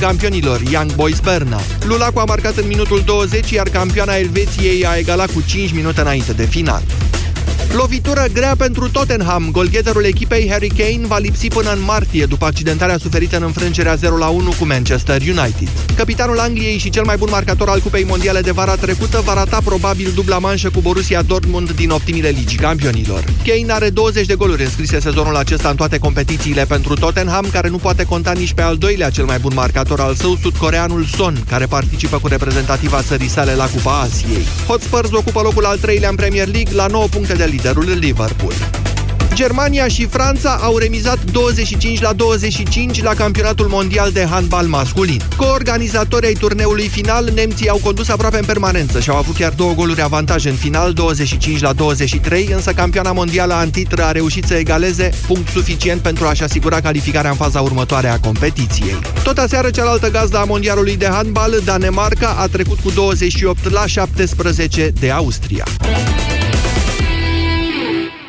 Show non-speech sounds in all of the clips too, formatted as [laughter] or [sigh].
campionilor Young Boys Berna. Lulacu a marcat în minutul 20, iar campioana Elveției a egalat cu 5 minute înainte de final. Lovitură grea pentru Tottenham. Golgheterul echipei Harry Kane va lipsi până în martie după accidentarea suferită în înfrângerea 0-1 cu Manchester United. Capitanul Angliei și cel mai bun marcator al Cupei Mondiale de vara trecută va rata probabil dubla manșă cu Borussia Dortmund din optimile ligi campionilor. Kane are 20 de goluri înscrise sezonul acesta în toate competițiile pentru Tottenham, care nu poate conta nici pe al doilea cel mai bun marcator al său, sudcoreanul Son, care participă cu reprezentativa țării sale la Cupa Asiei. Hotspurs ocupă locul al treilea în Premier League la 9 puncte de liderul Liverpool. Germania și Franța au remizat 25 la 25 la campionatul mondial de handbal masculin. Coorganizatorii ai turneului final, nemții au condus aproape în permanență și au avut chiar două goluri avantaj în final, 25 la 23, însă campioana mondială antitră a reușit să egaleze punct suficient pentru a-și asigura calificarea în faza următoare a competiției. Tot aseară, cealaltă gazdă a mondialului de handbal, Danemarca, a trecut cu 28 la 17 de Austria.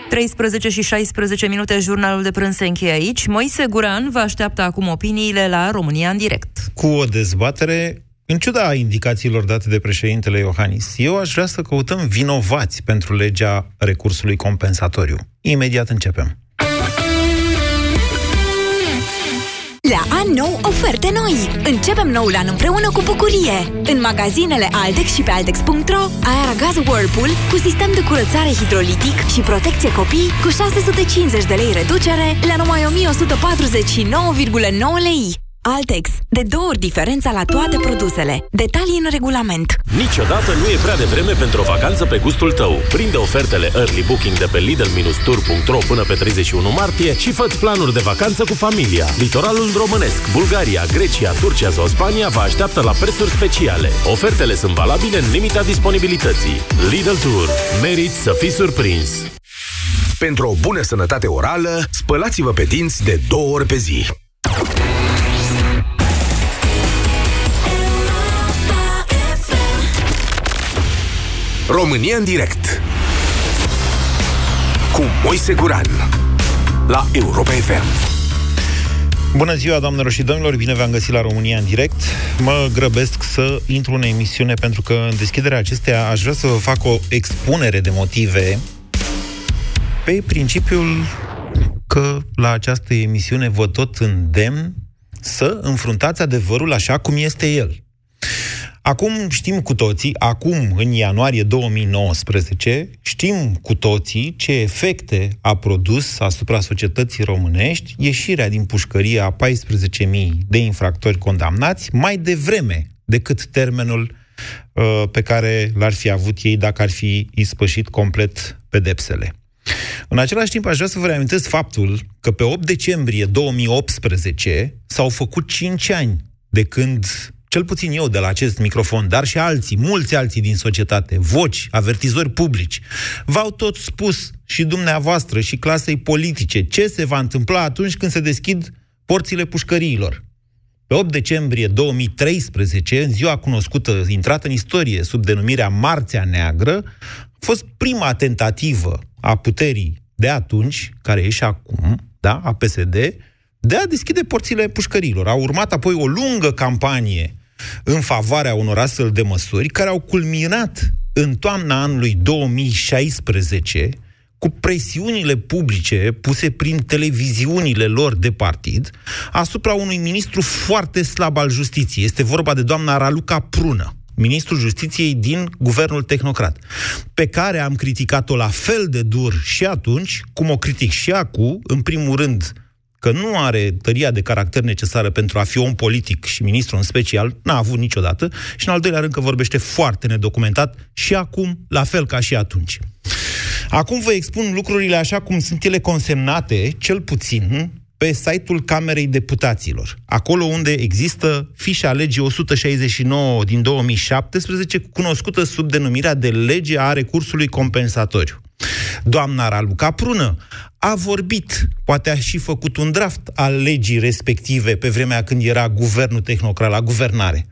13 și 16 minute, jurnalul de prânz se încheie aici. Moise Guran vă așteaptă acum opiniile la România în direct. Cu o dezbatere în ciuda indicațiilor date de președintele Iohannis, eu aș vrea să căutăm vinovați pentru legea recursului compensatoriu. Imediat începem. La an nou, oferte noi! Începem noul an împreună cu bucurie! În magazinele Altex și pe Altex.ro ai aragaz Whirlpool cu sistem de curățare hidrolitic și protecție copii cu 650 de lei reducere la numai 1149,9 lei. Altex. De două ori diferența la toate produsele. Detalii în regulament. Niciodată nu e prea devreme pentru o vacanță pe gustul tău. Prinde ofertele Early Booking de pe Lidl-Tour.ro până pe 31 martie și fă planuri de vacanță cu familia. Litoralul românesc, Bulgaria, Grecia, Turcia sau Spania vă așteaptă la prețuri speciale. Ofertele sunt valabile în limita disponibilității. Lidl Tour. Meriți să fii surprins! Pentru o bună sănătate orală, spălați-vă pe dinți de două ori pe zi. România în direct cu Moise Guran la Europa FM. Bună ziua, doamnelor și domnilor, bine v-am găsit la România în direct. Mă grăbesc să intru în emisiune pentru că în deschiderea acesteia aș vrea să vă fac o expunere de motive pe principiul că la această emisiune vă tot îndemn să înfruntați adevărul așa cum este el. Acum știm cu toții, acum, în ianuarie 2019, știm cu toții ce efecte a produs asupra societății românești ieșirea din pușcărie a 14.000 de infractori condamnați mai devreme decât termenul uh, pe care l-ar fi avut ei dacă ar fi ispășit complet pedepsele. În același timp, aș vrea să vă reamintesc faptul că pe 8 decembrie 2018 s-au făcut 5 ani de când cel puțin eu de la acest microfon, dar și alții, mulți alții din societate, voci, avertizori publici, v-au tot spus și dumneavoastră și clasei politice ce se va întâmpla atunci când se deschid porțile pușcăriilor. Pe 8 decembrie 2013, în ziua cunoscută, intrată în istorie sub denumirea Marțea Neagră, a fost prima tentativă a puterii de atunci, care e și acum, da, a PSD, de a deschide porțile pușcărilor. A urmat apoi o lungă campanie în favoarea unor astfel de măsuri, care au culminat în toamna anului 2016 cu presiunile publice puse prin televiziunile lor de partid asupra unui ministru foarte slab al justiției. Este vorba de doamna Raluca Prună, ministrul justiției din guvernul tehnocrat, pe care am criticat-o la fel de dur și atunci, cum o critic și acum, în primul rând, că nu are tăria de caracter necesară pentru a fi om politic și ministru în special, n-a avut niciodată, și în al doilea rând că vorbește foarte nedocumentat și acum, la fel ca și atunci. Acum vă expun lucrurile așa cum sunt ele consemnate, cel puțin, pe site-ul Camerei Deputaților, acolo unde există fișa legii 169 din 2017, cunoscută sub denumirea de lege a recursului compensatoriu. Doamna Raluca Prună a vorbit, poate a și făcut un draft al legii respective pe vremea când era guvernul tehnocrat la guvernare.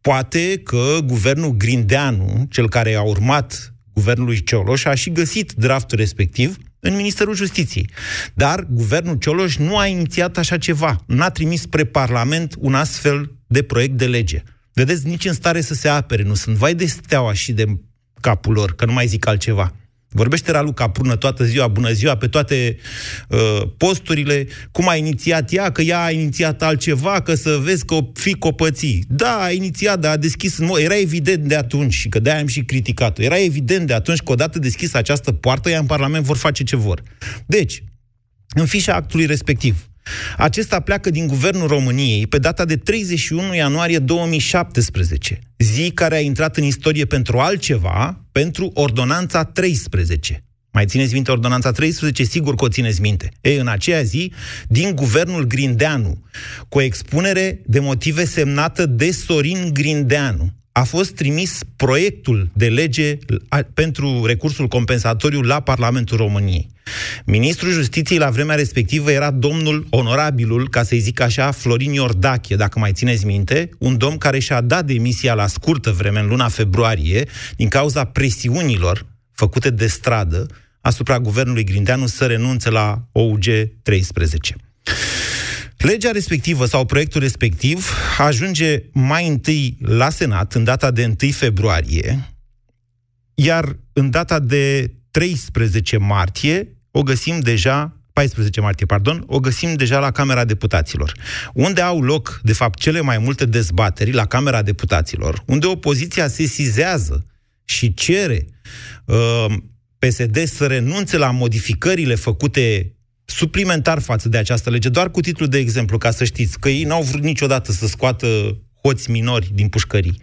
Poate că guvernul Grindeanu, cel care a urmat guvernului Cioloș, a și găsit draftul respectiv în Ministerul Justiției. Dar guvernul Cioloș nu a inițiat așa ceva. N-a trimis spre Parlament un astfel de proiect de lege. Vedeți, nici în stare să se apere nu sunt. Vai de steaua și de capul lor, că nu mai zic altceva. Vorbește Ralu Caprună toată ziua, bună ziua, pe toate uh, posturile, cum a inițiat ea, că ea a inițiat altceva, că să vezi că o fi copății. Da, a inițiat, dar a deschis în mod... Era evident de atunci, și că de-aia am și criticat-o, era evident de atunci că odată deschis această poartă, ea în Parlament vor face ce vor. Deci, în fișa actului respectiv, acesta pleacă din Guvernul României pe data de 31 ianuarie 2017, zi care a intrat în istorie pentru altceva, pentru Ordonanța 13. Mai țineți minte Ordonanța 13? Sigur că o țineți minte. E, în aceea zi, din Guvernul Grindeanu, cu o expunere de motive semnată de Sorin Grindeanu, a fost trimis proiectul de lege pentru recursul compensatoriu la Parlamentul României. Ministrul Justiției la vremea respectivă era domnul onorabilul, ca să-i zic așa, Florin Iordache, dacă mai țineți minte, un domn care și-a dat demisia la scurtă vreme, în luna februarie, din cauza presiunilor făcute de stradă asupra guvernului Grindeanu să renunțe la OUG 13. Legea respectivă sau proiectul respectiv ajunge mai întâi la Senat în data de 1 februarie, iar în data de 13 martie o găsim deja 14 martie, pardon, o găsim deja la Camera Deputaților, unde au loc, de fapt, cele mai multe dezbateri la Camera Deputaților, unde opoziția se sizează și cere uh, PSD să renunțe la modificările făcute suplimentar față de această lege, doar cu titlul de exemplu, ca să știți, că ei n-au vrut niciodată să scoată hoți minori din pușcării.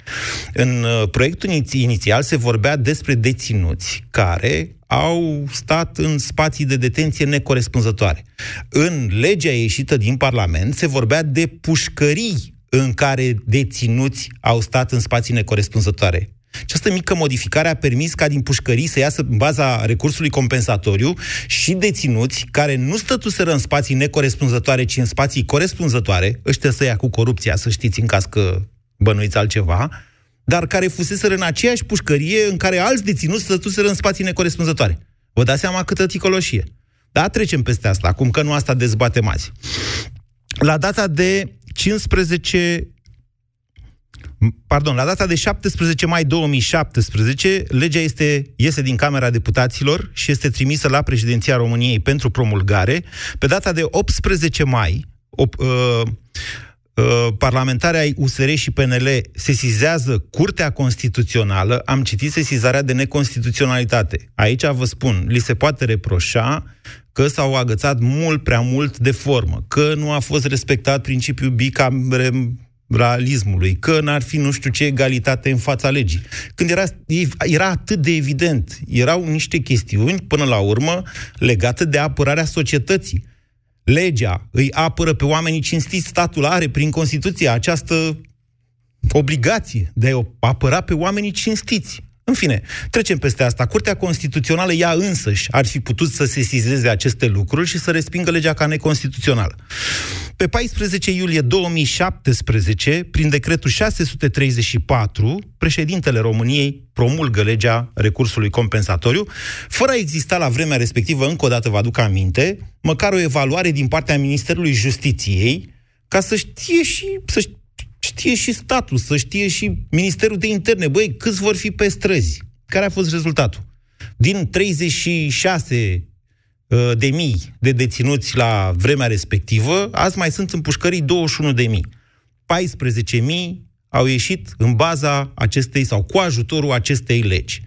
În uh, proiectul inițial se vorbea despre deținuți care au stat în spații de detenție necorespunzătoare. În legea ieșită din Parlament se vorbea de pușcării în care deținuți au stat în spații necorespunzătoare. Această mică modificare a permis ca din pușcării să iasă în baza recursului compensatoriu și deținuți care nu stătuseră în spații necorespunzătoare, ci în spații corespunzătoare, ăștia să ia cu corupția, să știți, în caz că bănuiți altceva, dar care fuseseră în aceeași pușcărie în care alți deținuți stătuseră în spații necorespunzătoare. Vă dați seama câtă ticoloșie. Da, trecem peste asta, acum că nu asta dezbatem azi. La data de 15 Pardon, la data de 17 mai 2017, legea este, iese din Camera Deputaților și este trimisă la președinția României pentru promulgare. Pe data de 18 mai, op, uh, uh, parlamentarea ai USR și PNL sesizează Curtea Constituțională, am citit sesizarea de neconstituționalitate. Aici vă spun, li se poate reproșa că s-au agățat mult prea mult de formă, că nu a fost respectat principiul bicamere realismului, că n-ar fi nu știu ce egalitate în fața legii. Când era, era atât de evident, erau niște chestiuni, până la urmă, legate de apărarea societății. Legea îi apără pe oamenii cinstiți, statul are prin Constituție această obligație de a apăra pe oamenii cinstiți. În fine, trecem peste asta. Curtea Constituțională ea însăși ar fi putut să sesizeze aceste lucruri și să respingă legea ca neconstituțională. Pe 14 iulie 2017, prin decretul 634, președintele României promulgă legea recursului compensatoriu, fără a exista la vremea respectivă, încă o dată vă aduc aminte, măcar o evaluare din partea Ministerului Justiției, ca să știe și să știe și statul, să știe și Ministerul de Interne. Băi, câți vor fi pe străzi? Care a fost rezultatul? Din 36 uh, de mii de deținuți la vremea respectivă, azi mai sunt în pușcării 21 de mii. 14 mii au ieșit în baza acestei sau cu ajutorul acestei legi.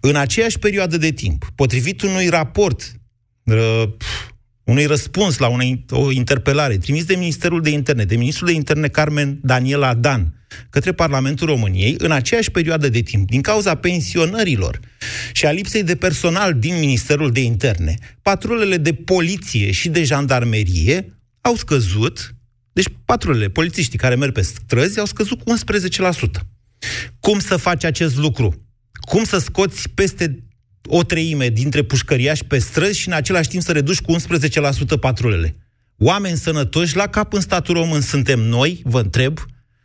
În aceeași perioadă de timp, potrivit unui raport uh, unui răspuns la una, o interpelare trimis de Ministerul de Interne, de Ministrul de Interne Carmen Daniela Dan, către Parlamentul României, în aceeași perioadă de timp, din cauza pensionărilor și a lipsei de personal din Ministerul de Interne, patrulele de poliție și de jandarmerie au scăzut, deci patrulele, polițiștii care merg pe străzi, au scăzut cu 11%. Cum să faci acest lucru? Cum să scoți peste o treime dintre pușcăriași pe străzi și în același timp să reduci cu 11% patrulele. Oameni sănătoși la cap în statul român suntem noi, vă întreb,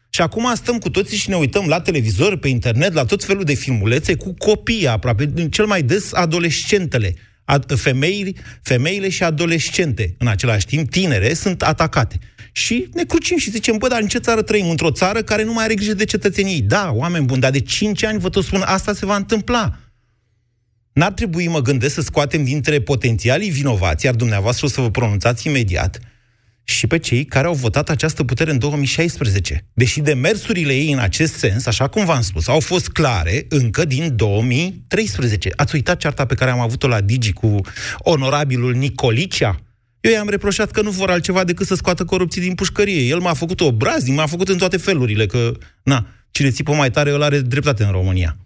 și acum stăm cu toții și ne uităm la televizor, pe internet, la tot felul de filmulețe cu copii aproape, cel mai des adolescentele. Femei, femeile și adolescente, în același timp, tinere, sunt atacate. și ne crucim și zicem, bă, dar în ce țară trăim? Într-o țară care nu mai are grijă de cetățenii. Da, oameni buni, dar de 5 ani vă tot spun, asta se va întâmpla. N-ar trebui, mă gândesc, să scoatem dintre potențialii vinovați, iar dumneavoastră o să vă pronunțați imediat, și pe cei care au votat această putere în 2016. Deși demersurile ei în acest sens, așa cum v-am spus, au fost clare încă din 2013. Ați uitat cearta pe care am avut-o la Digi cu onorabilul Nicolicea? Eu i-am reproșat că nu vor altceva decât să scoată corupții din pușcărie. El m-a făcut obraznic, m-a făcut în toate felurile, că, na, cine țipă mai tare, el are dreptate în România.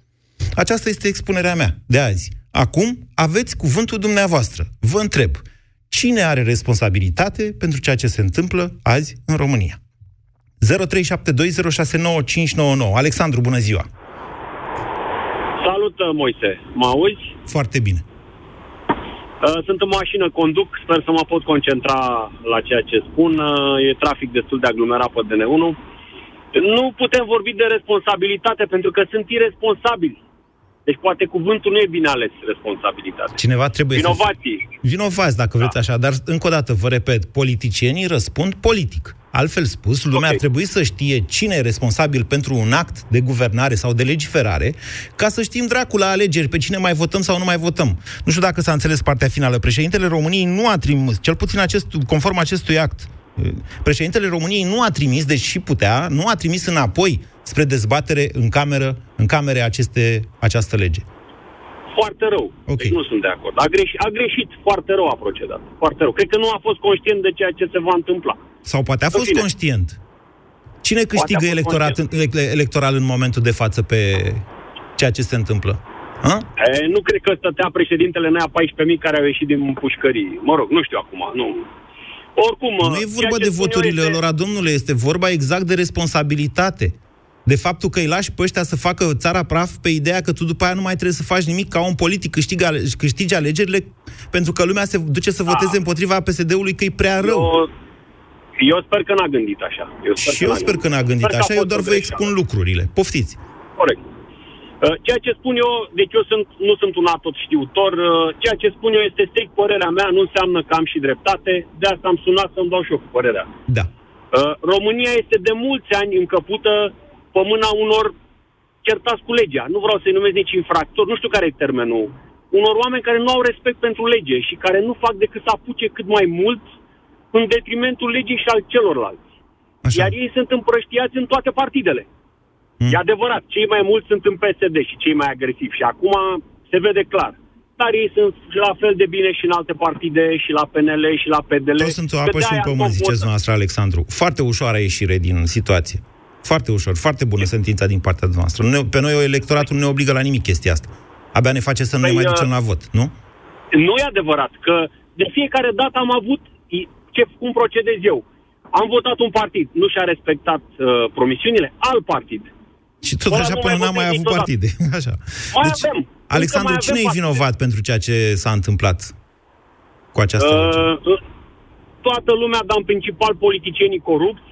Aceasta este expunerea mea de azi. Acum aveți cuvântul dumneavoastră. Vă întreb, cine are responsabilitate pentru ceea ce se întâmplă azi în România? 0372069599. Alexandru, bună ziua! Salut, Moise! Mă auzi? Foarte bine. Uh, sunt în mașină, conduc, sper să mă pot concentra la ceea ce spun. Uh, E trafic destul de aglomerat pe DN1. Nu putem vorbi de responsabilitate pentru că sunt irresponsabili. Deci poate cuvântul nu e bine ales, responsabilitate. Cineva trebuie Vinovații. să... Vinovați, dacă vreți Da. așa, dar încă o dată vă repet, politicienii răspund politic. Altfel spus, lumea Ok. ar trebui să știe cine e responsabil pentru un act de guvernare sau de legiferare, ca să știm dracul la alegeri pe cine mai votăm sau nu mai votăm. Nu știu dacă s-a înțeles partea finală. Președintele României nu a trimis, cel puțin acest, conform acestui act, președintele României nu a trimis, deși putea, nu a trimis înapoi spre dezbatere în cameră, în camere aceste, această lege. Foarte rău. Ok. Deci nu sunt de acord. A, greș, a greșit, foarte rău a procedat. Foarte rău. Cred că nu a fost conștient de ceea ce se va întâmpla. Sau poate a În fost fine. conștient. Cine câștigă fost electorat, ele- electoral în momentul de față pe ceea ce se întâmplă? Ha? E, nu cred că stătea președintele în aia 14.000 care au ieșit din pușcării. Mă rog, nu știu acum, nu. Oricum, Nu e vorba ceea ce de spun eu voturile este- lor, domnule, este vorba exact de responsabilitate. De faptul că îi lași pe ăștia să facă țara praf pe ideea că tu după aia nu mai trebuie să faci nimic ca un politic, câștigi, ale- câștigi alegerile pentru că lumea se duce să voteze împotriva PSD-ului că e prea rău. Eu, eu sper că n-a gândit așa. Eu sper Și eu sper că n-a gândit Sper că a așa, eu fost doar o vă greșeală. expun lucrurile. Poftiți. Corect. Uh, Ceea ce spun eu, deci eu sunt, nu sunt un atot știutor, uh, ceea ce spun eu este strict părerea mea, nu înseamnă că am și dreptate, de asta am sunat să-mi dau și eu cu părerea. Da. Uh, România este de mulți ani încăpută pe mâna unor certați cu legea. Nu vreau să-i numesc nici infractori, nu știu care e termenul. Unor oameni care nu au respect pentru lege și care nu fac decât să apuce cât mai mult în detrimentul legii și al celorlalți. Așa. Iar ei sunt împrăștiați în toate partidele. Hmm. E adevărat, cei mai mulți sunt în PSD și cei mai agresivi. Și acum se vede clar. Dar ei sunt la fel de bine și în alte partide, și la PNL, și la PDL. Toți sunt o Că apă și un de-aia pământ, tot ziceți votă. noastră, Alexandru. Foarte ușoară ieșire din situație. Foarte ușor, foarte bună sentința din partea noastră. Nu ne- Pe noi electoratul nu ne obligă la nimic chestia asta. Abia ne face să nu ne Păi, mai uh, ducem la vot, nu? Nu e adevărat că de fiecare dată am avut i- ce, cum procedez eu. Am votat un partid, nu și-a respectat uh, promisiunile, alt partid. Și tot ăla așa nu până mai n-am mai votez avut niciodată. partide. [laughs] Așa. Mai Deci, avem. Încă Alexandru, mai cine avem e partide. vinovat pentru ceea ce s-a întâmplat cu această lege? Uh, toată lumea, dar în principal politicienii corupți.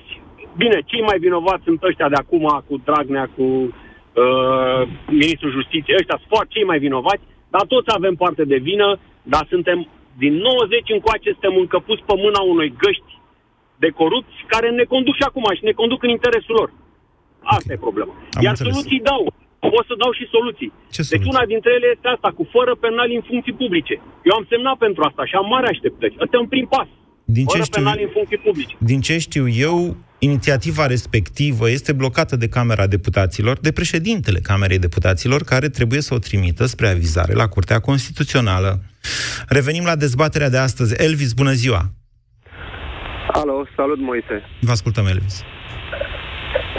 Bine, cei mai vinovați sunt ăștia de acum, cu Dragnea, cu uh, Ministrul Justiției, ăștia sunt foarte cei mai vinovați, dar toți avem parte de vină, dar suntem din 90 încoace suntem încăpuți pe mâna unui găști de corupți care ne conduc și acum și ne conduc în interesul lor. Asta Ok. e problema. Am Iar înțeles. soluții dau. Pot să dau și soluții. Ce deci soluții? una dintre ele este asta, cu fără penali în funcții publice. Eu am semnat pentru asta și am mari așteptări. Ăsta e un prim pas. Din ce fără știu- penali în funcții publice. Din ce știu eu, inițiativa respectivă este blocată de Camera Deputaților, de președintele Camerei Deputaților, care trebuie să o trimită spre avizare la Curtea Constituțională. Revenim la dezbaterea de astăzi. Elvis, bună ziua! Alo, salut Moise. Vă ascultăm, Elvis.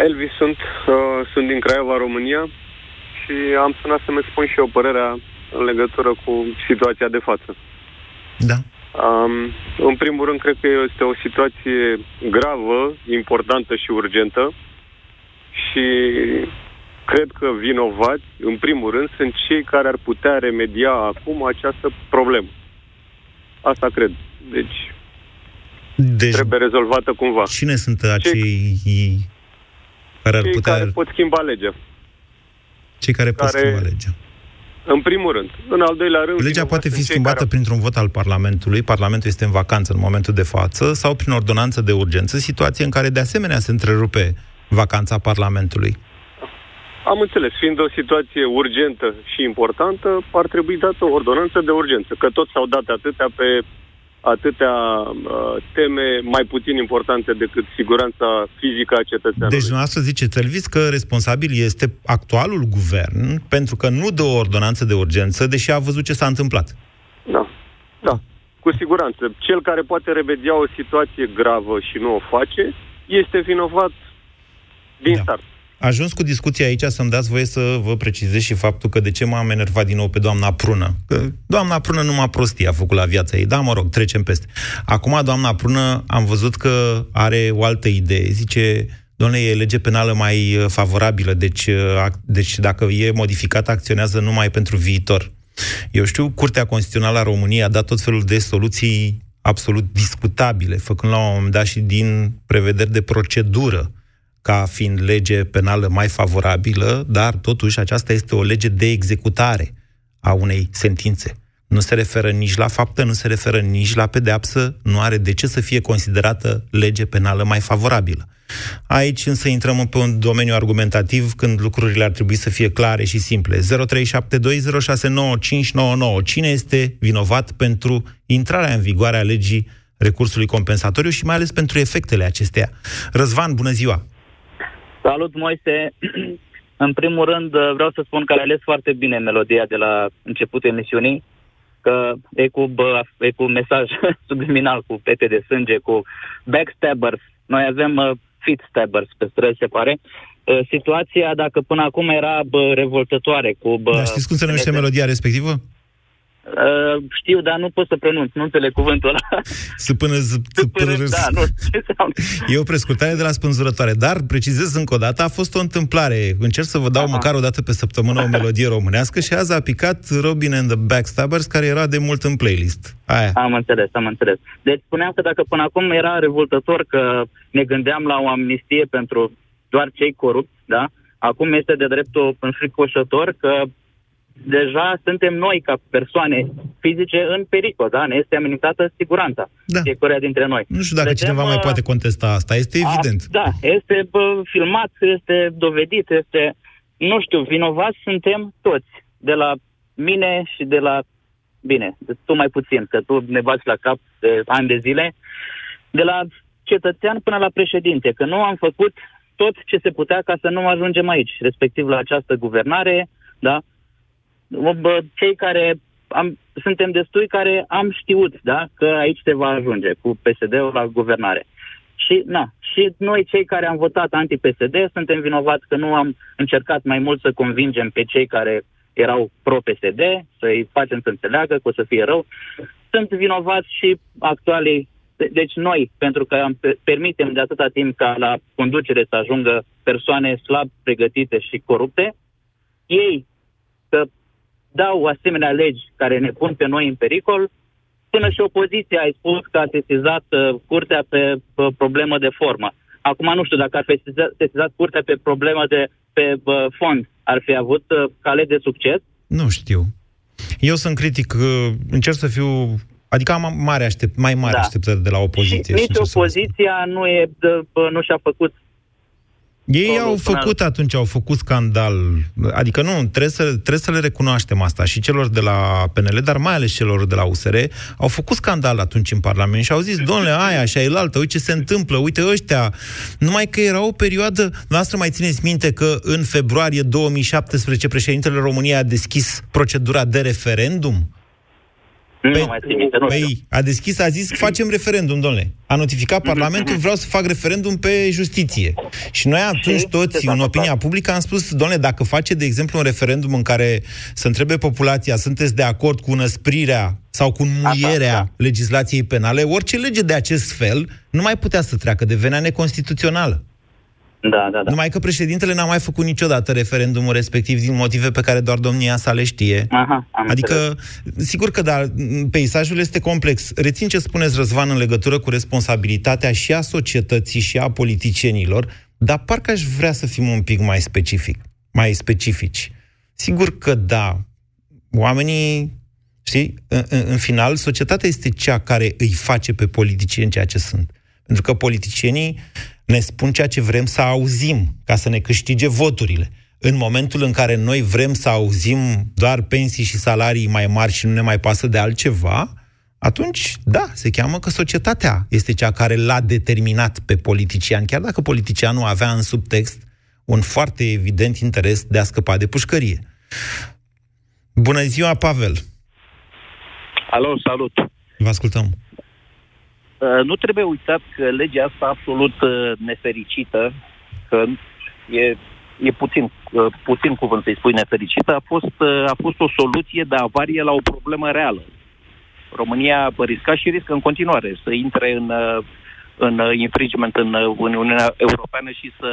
Elvis sunt, uh, sunt din Craiova, România și am sunat să-mi expun și eu părerea în legătură cu situația de față. Da. Um, în primul rând, cred că este o situație gravă, importantă și urgentă și cred că vinovați, în primul rând, sunt cei care ar putea remedia acum această problemă. Asta cred. Deci, Deci, trebuie rezolvată cumva. cine sunt acei care ar Cei putea... care pot schimba legea. Cei care pot care- schimba legea. În primul rând. În al doilea rând... Legea poate fi schimbată care... printr-un vot al Parlamentului, Parlamentul este în vacanță în momentul de față, sau prin ordonanță de urgență, situație în care de asemenea se întrerupe vacanța Parlamentului. Am înțeles. Fiind o situație urgentă și importantă, ar trebui dată o ordonanță de urgență, că toți s-au dat atâtea pe atâtea uh, teme mai puțin importante decât siguranța fizică a cetățeanului. Deci dumneavoastră ziceți, Elvis, că responsabil este actualul guvern pentru că nu dă o ordonanță de urgență, deși a văzut ce s-a întâmplat. Da, da, cu siguranță. Cel care poate remedia o situație gravă și nu o face, este vinovat din da. start ajuns cu discuția aici să-mi dați voie să vă precizez și faptul că de ce m-am enervat din nou pe doamna Prună. Că doamna Prună numai prostii a făcut la viața ei. Da, mă rog, trecem peste. Acum, doamna Prună, am văzut că are o altă idee. Zice, domnule, e lege penală mai uh, favorabilă, deci, uh, deci dacă e modificat, acționează numai pentru viitor. Eu știu, Curtea Constituțională a României a dat tot felul de soluții absolut discutabile, făcând la un moment dat și din prevederi de procedură ca fiind lege penală mai favorabilă, dar totuși aceasta este o lege de executare a unei sentințe. Nu se referă nici la faptă, nu se referă nici la pedeapsă, nu are de ce să fie considerată lege penală mai favorabilă. Aici însă intrăm pe un domeniu argumentativ când lucrurile ar trebui să fie clare și simple. 0372069599. Cine este vinovat pentru intrarea în vigoare a legii recursului compensatoriu și mai ales pentru efectele acesteia? Răzvan, bună ziua! Salut, Moise! [clears throat] în primul rând, vreau să spun că ai ales foarte bine melodia de la începutul emisiunii, că e cu, bă, e cu mesaj [laughs] subliminal, cu pete de sânge, cu backstabbers. Noi avem uh, fit stabbers pe străzi, se pare. Uh, situația, dacă până acum era bă, revoltătoare cu... Bă, Dar știți cum se numește melodia respectivă? Uh, știu, dar nu pot să pronunț, nu înțeleg cuvântul ăla. Să până... Să până, da, nu E o prescurtare de la spânzurătoare, dar precizez încă o dată, a fost o întâmplare. Încerc să vă dau Aha. măcar o dată pe săptămână o melodie românească și azi a picat Robin and the Backstabbers, care era de mult în playlist. Aia. Am înțeles, am înțeles. Deci spuneam că dacă până acum era revoltător că ne gândeam la o amnistie pentru doar cei corupți, da? Acum este de dreptul înfricoșător că deja suntem noi, ca persoane fizice, în pericol, da? Ne este amenințată siguranța da. fiecare dintre noi. Nu știu dacă Vedem, cineva mai uh, poate contesta asta, este evident. A, da, este bă, filmat, este dovedit, este... Nu știu, vinovați suntem toți, de la mine și de la... Bine, tu mai puțin, că tu ne bați la cap de ani de zile, de la cetățean până la președinte, că nu am făcut tot ce se putea ca să nu ajungem aici, respectiv la această guvernare, da? Cei care am, suntem destui care am știut da, că aici se va ajunge cu PSD-ul la guvernare. Și, na, și noi, cei care am votat anti-PSD, suntem vinovați că nu am încercat mai mult să convingem pe cei care erau pro-PSD, să-i facem să înțeleagă că o să fie rău. Sunt vinovați și actualii, deci noi, pentru că am permitem de atâta timp ca la conducere să ajungă persoane slab pregătite și corupte, ei, că dau asemenea legi care ne pun pe noi în pericol, până și opoziția ai spus că a sesizat uh, curtea pe, pe problemă de formă. Acum nu știu dacă ar fi sesizat, sesizat curtea pe problemă de pe uh, fond. Ar fi avut uh, cale de succes? Nu știu. Eu sunt critic, uh, încerc să fiu Adică am mare aștept, mai mare da. așteptări de la opoziție. Și nici opoziția nu, e, de, nu și-a făcut ei au făcut atunci, au făcut scandal. Adică nu, trebuie să, trebuie să le recunoaștem asta și celor de la PNL, dar mai ales celor de la USR, au făcut scandal atunci în Parlament și au zis, domnule, aia și altă, uite ce se întâmplă, uite ăștia. Numai că era o perioadă, noastră mai țineți minte că în februarie 2017 președintele României a deschis procedura de referendum? Nu păi, mai minte, nu păi, a deschis, a zis, facem referendum, domnule. A notificat Parlamentul, vreau să fac referendum pe justiție. Și noi atunci toți, în opinia publică, am spus, domnule, dacă face, de exemplu, un referendum în care să întrebe populația, sunteți de acord cu înăsprirea sau cu înmuierea da. legislației penale, orice lege de acest fel nu mai putea să treacă, devenea neconstituțională. Da, da, da. Numai că președintele n-a mai făcut niciodată referendumul respectiv din motive pe care doar domnia sa le știe. Aha, adică, înțeles. sigur că da, peisajul este complex. Rețin ce spuneți, Răzvan, în legătură cu responsabilitatea și a societății și a politicienilor, dar parcă aș vrea să fim un pic mai specific, mai specifici. Sigur că da, Oamenii, știi, în, în final, societatea este cea care îi face pe politicieni ceea ce sunt. Pentru că politicienii ne spun ceea ce vrem să auzim, ca să ne câștige voturile. În momentul în care noi vrem să auzim doar pensii și salarii mai mari și nu ne mai pasă de altceva, atunci, da, se cheamă că societatea este cea care l-a determinat pe politician, chiar dacă politicianul avea în subtext un foarte evident interes de a scăpa de pușcărie. Bună ziua, Pavel! Alo, salut! Vă ascultăm. Uh, nu trebuie uitat că legea asta absolut uh, nefericită, că e, e puțin, uh, puțin cuvânt să-i spui nefericită, a fost, uh, a fost o soluție de avarie la o problemă reală. România risca și riscă în continuare să intre în, uh, în uh, infringement în uh, Uniunea Europeană și să,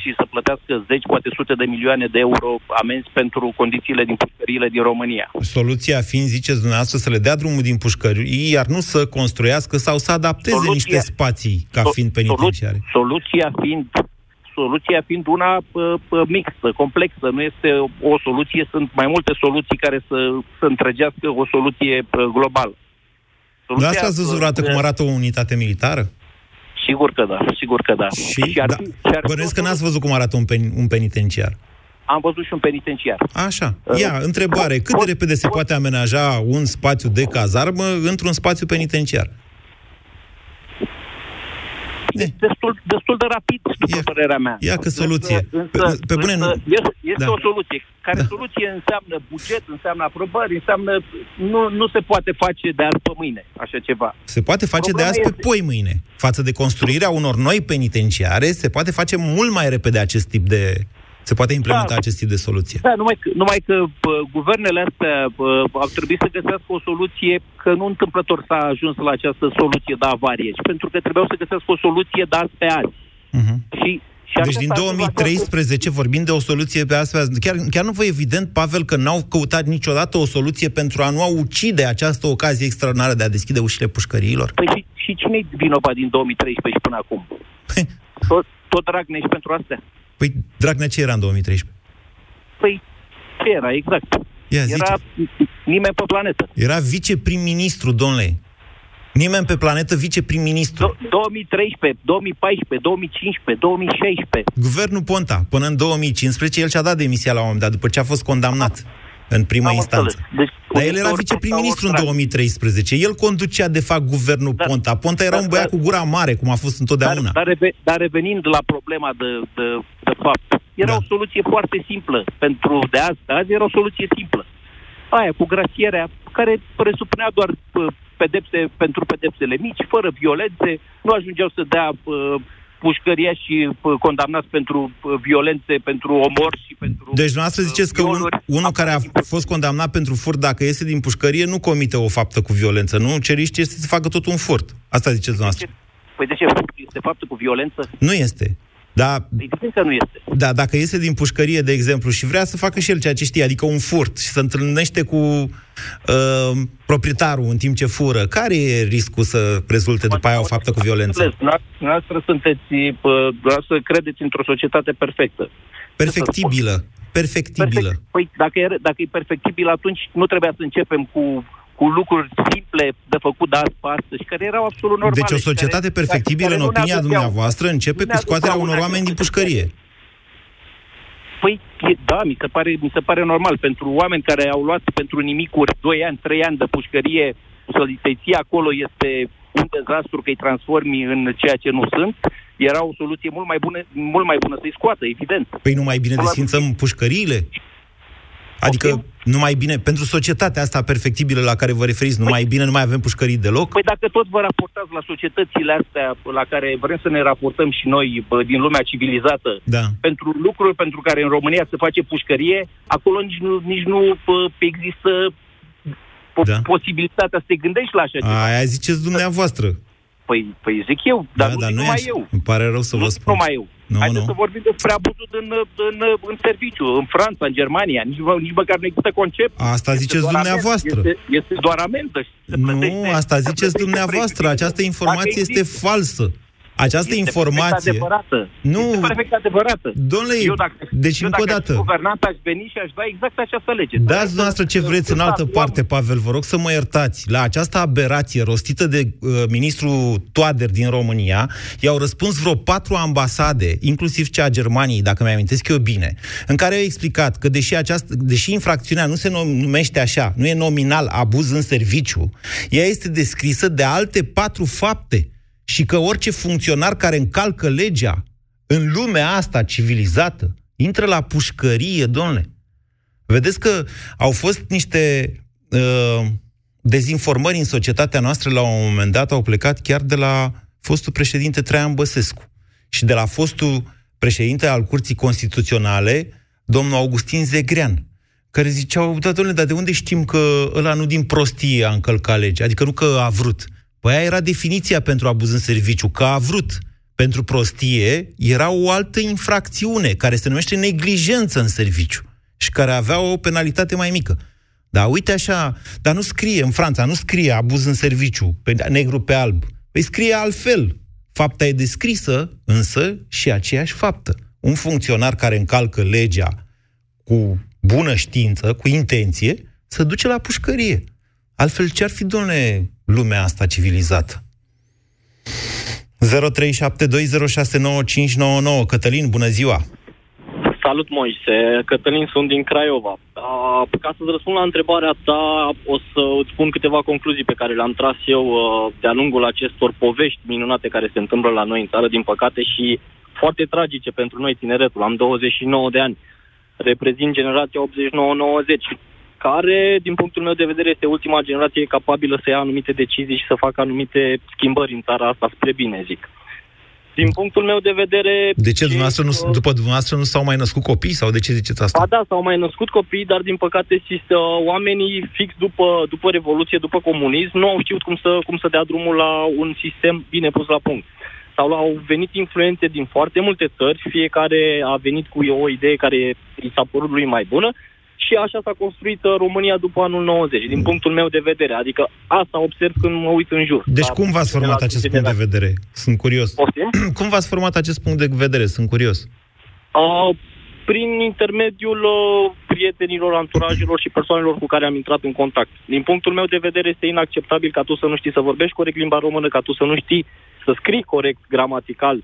și să plătească zeci, poate sute de milioane de euro amenzi pentru condițiile din pușcăriile din România. Soluția fiind, ziceți dumneavoastră, să le dea drumul din pușcării, iar nu să construiască sau să adapteze soluția, niște spații ca fiind penitenciare. Soluția fiind soluția fiind una uh, mixtă, complexă. Nu este o soluție, sunt mai multe soluții care să, să întregească o soluție uh, globală. Soluția, asta ați văzut vreodată cum arată o unitate militară? Sigur că da, sigur că da. Și, și ar, da. Și ar Bănuiesc că n-ați văzut cum arată un, pen, un penitenciar. Am văzut și un penitenciar. Așa. Ia, uh, întrebare. Cât de repede se poate amenaja un spațiu de cazarmă într-un spațiu penitenciar? Destul, destul de rapid, după ia, părerea mea. Ia că soluție. Însă, pe, pe bune, însă, este, este da. o soluție. Care da. soluție înseamnă buget, înseamnă aprobări, înseamnă... Nu, nu se poate face de azi pe mâine, așa ceva. Se poate face Problema de azi este... pe poi mâine. Față de construirea unor noi penitenciare, se poate face mult mai repede acest tip de se poate implementa da. acest tip de soluție. Da, numai că, numai că pă, guvernele astea pă, au trebuit să găsească o soluție, că nu întâmplător s-a ajuns la această soluție de avarie, ci pentru că trebuiau să găsească o soluție de azi pe azi. Uh-huh. Și și deci din 2013 vorbim de o soluție pe astfel. Chiar, chiar nu vă e evident, Pavel, că n-au căutat niciodată o soluție pentru a nu a ucide această ocazie extraordinară de a deschide ușile pușcăriilor? Păi și, și cine e vinovat din 2013 până acum? Păi- tot, tot Dragnea și pentru astea. Păi Dragnea ce era în 2013? Păi ce era, exact. Ia, era nimeni pe planetă. Era viceprim-ministru, domnule. Nimeni pe planetă viceprim-ministru. 2013, 2014, 2015, 2016. Guvernul Ponta, până în 2015, el și-a dat demisia la un moment dat, după ce a fost condamnat în prima Am instanță. Deci, Dar el era viceprim-ministru în 2013. El conducea, de fapt, guvernul dar, Ponta. Ponta era dar, un băiat dar, cu gura mare, cum a fost întotdeauna. Dar, dar, dar revenind la problema de, de, de fapt, era da. o soluție foarte simplă. Pentru de azi, de azi era o soluție simplă. Aia, cu grasierea, care presupunea doar pedepse pentru pedepsele mici, fără violențe, nu ajungeau să dea pușcăria și condamnați pentru violențe, pentru omor și pentru... Deci dumneavoastră ziceți că un, unul care a fost condamnat pentru furt, dacă iese din pușcărie, nu comite o faptă cu violență, nu? Ceriște este să facă tot un furt. Asta ziceți dumneavoastră. Păi de ce? Este faptă cu violență? Nu este. Da, Evident că nu este. Da, dacă iese din pușcărie, de exemplu, și vrea să facă și el ceea ce știe, adică un furt, și să întâlnește cu uh, proprietarul în timp ce fură, care e riscul să rezulte după aia o faptă cu violență? Noastră sunteți, să credeți într-o societate perfectă. Perfectibilă. Perfectibilă. Perfect. Păi dacă e, dacă e perfectibil, atunci nu trebuia să începem cu cu lucruri simple de făcut de azi pe astăzi, care erau absolut normale. Deci o societate care, perfectibilă, care în opinia dumneavoastră, începe cu scoaterea unor oameni din pușcărie. Păi, da, mi se, pare, mi se pare normal. Pentru oameni care au luat pentru nimicuri 2 ani, 3 ani de pușcărie, să ții acolo este un dezastru că îi transformi în ceea ce nu sunt, era o soluție mult mai bună, mult mai bună să-i scoată, evident. Păi nu mai bine desfințăm pușcăriile? Adică okay. nu mai bine, pentru societatea asta perfectibilă la care vă referiți, nu păi, mai bine, nu mai avem pușcării deloc? Păi dacă tot vă raportați la societățile astea la care vrem să ne raportăm și noi bă, din lumea civilizată, da. pentru lucruri pentru care în România se face pușcărie, acolo nici nu, nici nu bă, există da. posibilitatea să te gândești la așa ceva. Aia ziceți dumneavoastră. Păi, păi zic eu, dar da, nu, dar nu numai eu. Îmi pare rău să nu vă spun. numai eu. Nu, Haideți nu. să vorbim despre abuzul în, în, în serviciu, în Franța, în Germania. Nici, nici măcar nu există concept. Asta este ziceți dumneavoastră. Este, este doar amendă. Nu, asta ziceți dumneavoastră. Această informație este falsă. Această este informație... perfect adevărată. Nu. Este perfect adevărată. Domnule, eu dacă, deci eu încă o dacă dată. aș fi guvernat, aș veni și aș da exact această lege. Dați dumneavoastră ce vreți în altă parte, Pavel, vă rog să mă iertați. La această aberație rostită de uh, ministrul Toader din România, i-au răspuns vreo patru ambasade, inclusiv cea a Germaniei, dacă mi-amintesc eu bine, în care au explicat că deși, această, deși infracțiunea nu se numește așa, nu e nominal abuz în serviciu, ea este descrisă de alte patru fapte și că orice funcționar care încalcă legea în lumea asta civilizată intră la pușcărie, domnule. Vedeți că au fost niște uh, dezinformări în societatea noastră la un moment dat, au plecat chiar de la fostul președinte Traian Băsescu și de la fostul președinte al Curții Constituționale, domnul Augustin Zegrean, care ziceau, da, domnule, dar de unde știm că ăla nu din prostie a încălcat legea? Adică nu că a vrut. Păi aia era definiția pentru abuz în serviciu, că a vrut. Pentru prostie era o altă infracțiune care se numește neglijență în serviciu și care avea o penalitate mai mică. Dar uite așa, dar nu scrie, în Franța, nu scrie abuz în serviciu, pe negru pe alb. Păi scrie altfel. Fapta e descrisă, însă, și aceeași faptă. Un funcționar care încalcă legea cu bună știință, cu intenție, să duce la pușcărie. Altfel, ce-ar fi, domnule, lumea asta civilizată? 0372069599 Cătălin, bună ziua! Salut, Moise. Cătălin, sunt din Craiova. Uh, ca să-ți răspund la întrebarea ta, o să îți spun câteva concluzii pe care le-am tras eu uh, de-a lungul acestor povești minunate care se întâmplă la noi în țară, din păcate, și foarte tragice pentru noi, tineretul. Am 29 de ani. Reprezint generația 89-90 care, din punctul meu de vedere, este ultima generație capabilă să ia anumite decizii și să facă anumite schimbări în țara asta spre bine, zic. Din punctul meu de vedere... De ce, dumneavoastră nu, după dumneavoastră nu s-au mai născut copii? Sau de ce ziceți asta? Ba da, s-au mai născut copii, dar din păcate oamenii fix după, după Revoluție, după comunism, nu au știut cum să, cum să dea drumul la un sistem bine pus la punct. Sau au venit influențe din foarte multe țări, fiecare a venit cu o idee care i s-a părut lui mai bună și așa s-a construit uh, România după anul 90, din punctul meu de vedere. Adică asta observ când mă uit în jur. Deci cum v-ați format acest punct de vedere? Sunt curios. [clears throat] cum v-ați format acest punct de vedere? Sunt curios. Uh, prin intermediul uh, prietenilor, anturajelor și persoanelor cu care am intrat în contact. Din punctul meu de vedere este inacceptabil ca tu să nu știi să vorbești corect limba română, ca tu să nu știi să scrii corect gramatical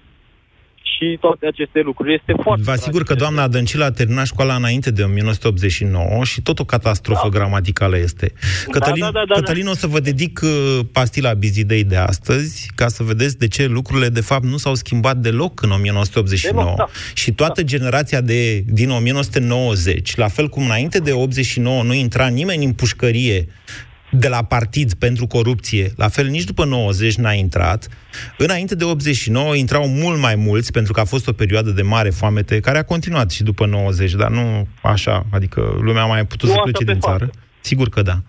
și toate aceste lucruri. Este foarte Vă asigur că doamna Dăncilă a terminat școala înainte de 1989 și tot o catastrofă da. gramaticală este. Cătălin, da, da, da, Cătălin, o să vă dedic uh, pastila Bizidei de astăzi ca să vedeți de ce lucrurile de fapt nu s-au schimbat deloc în 1989. Deloc, da. Și toată da. generația de, din 1990, la fel cum înainte de 89 nu intra nimeni în pușcărie de la partid pentru corupție, la fel nici după 90 n-a intrat. Înainte de 89 intrau mult mai mulți, pentru că a fost o perioadă de mare foamete, care a continuat și după 90, dar nu așa, adică lumea mai a putut nu să plece din țară. Față. Sigur că da.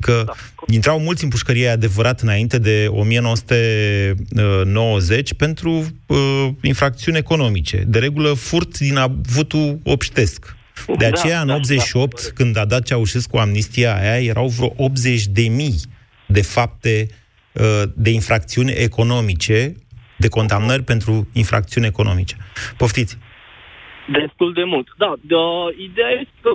Că da. intrau mulți în pușcărie adevărat înainte de 1990 pentru uh, infracțiuni economice. De regulă, furt din avutul obștesc de da, aceea, da, în 88, da, da. când a dat Ceaușescu amnistia aia, erau vreo 80 de mii de fapte uh, de infracțiuni economice, de condamnări pentru infracțiuni economice. Poftiți! Destul de mult. Da, de, uh, ideea este că,